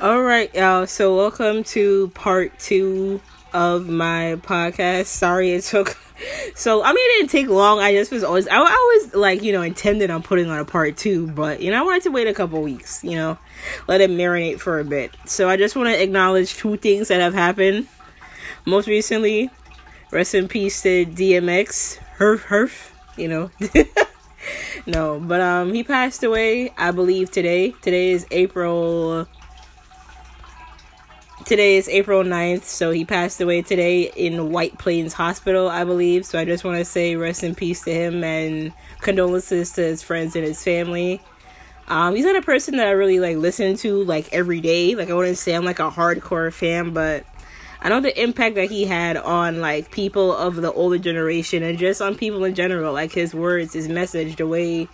All right, y'all. So, welcome to part two of my podcast. Sorry it took. So, I mean, it didn't take long. I just was always, I, I like, you know, intended on putting on a part two, but, you know, I wanted to wait a couple weeks, you know, let it marinate for a bit. So, I just want to acknowledge two things that have happened. Most recently, rest in peace to DMX, Herf, Herf, you know. no, but, um, he passed away, I believe, today. Today is April today is April 9th, so he passed away today in White Plains Hospital, I believe. So I just want to say rest in peace to him and condolences to his friends and his family. Um, he's not a person that I really like listen to like every day. Like I wouldn't say I'm like a hardcore fan, but I know the impact that he had on like people of the older generation and just on people in general. Like his words, his message, the way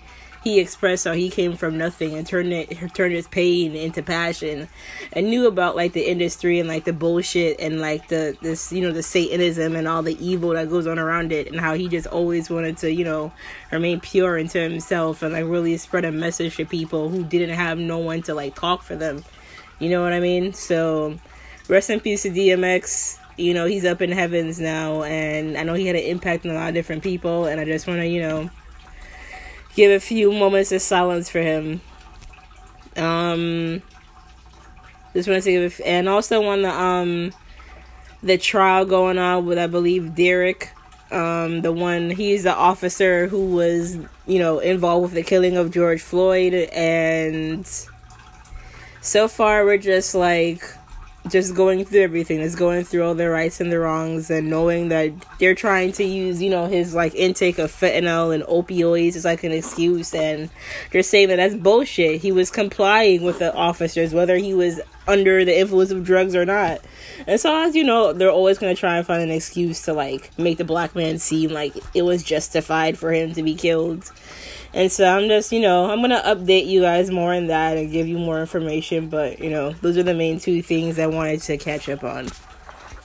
he expressed how he came from nothing and turned it turned his pain into passion and knew about like the industry and like the bullshit and like the this you know the satanism and all the evil that goes on around it and how he just always wanted to you know remain pure into himself and like really spread a message to people who didn't have no one to like talk for them. You know what i mean? So rest in peace to dmx you know he's up in heavens now and i know he had an impact on a lot of different people and i just want to you know give a few moments of silence for him. Um, just want to give, and also on the um, the trial going on with I believe Derek, um, the one he's the officer who was you know involved with the killing of George Floyd, and so far we're just like just going through everything is going through all the rights and the wrongs and knowing that they're trying to use you know his like intake of fentanyl and opioids as like an excuse and they're saying that that's bullshit. He was complying with the officers whether he was under the influence of drugs or not and so as you know they're always to try and find an excuse to like make the black man seem like it was justified for him to be killed and so I'm just, you know, I'm to update you guys more on that and give you more information. But, you know, those are the main two things I wanted to catch up on.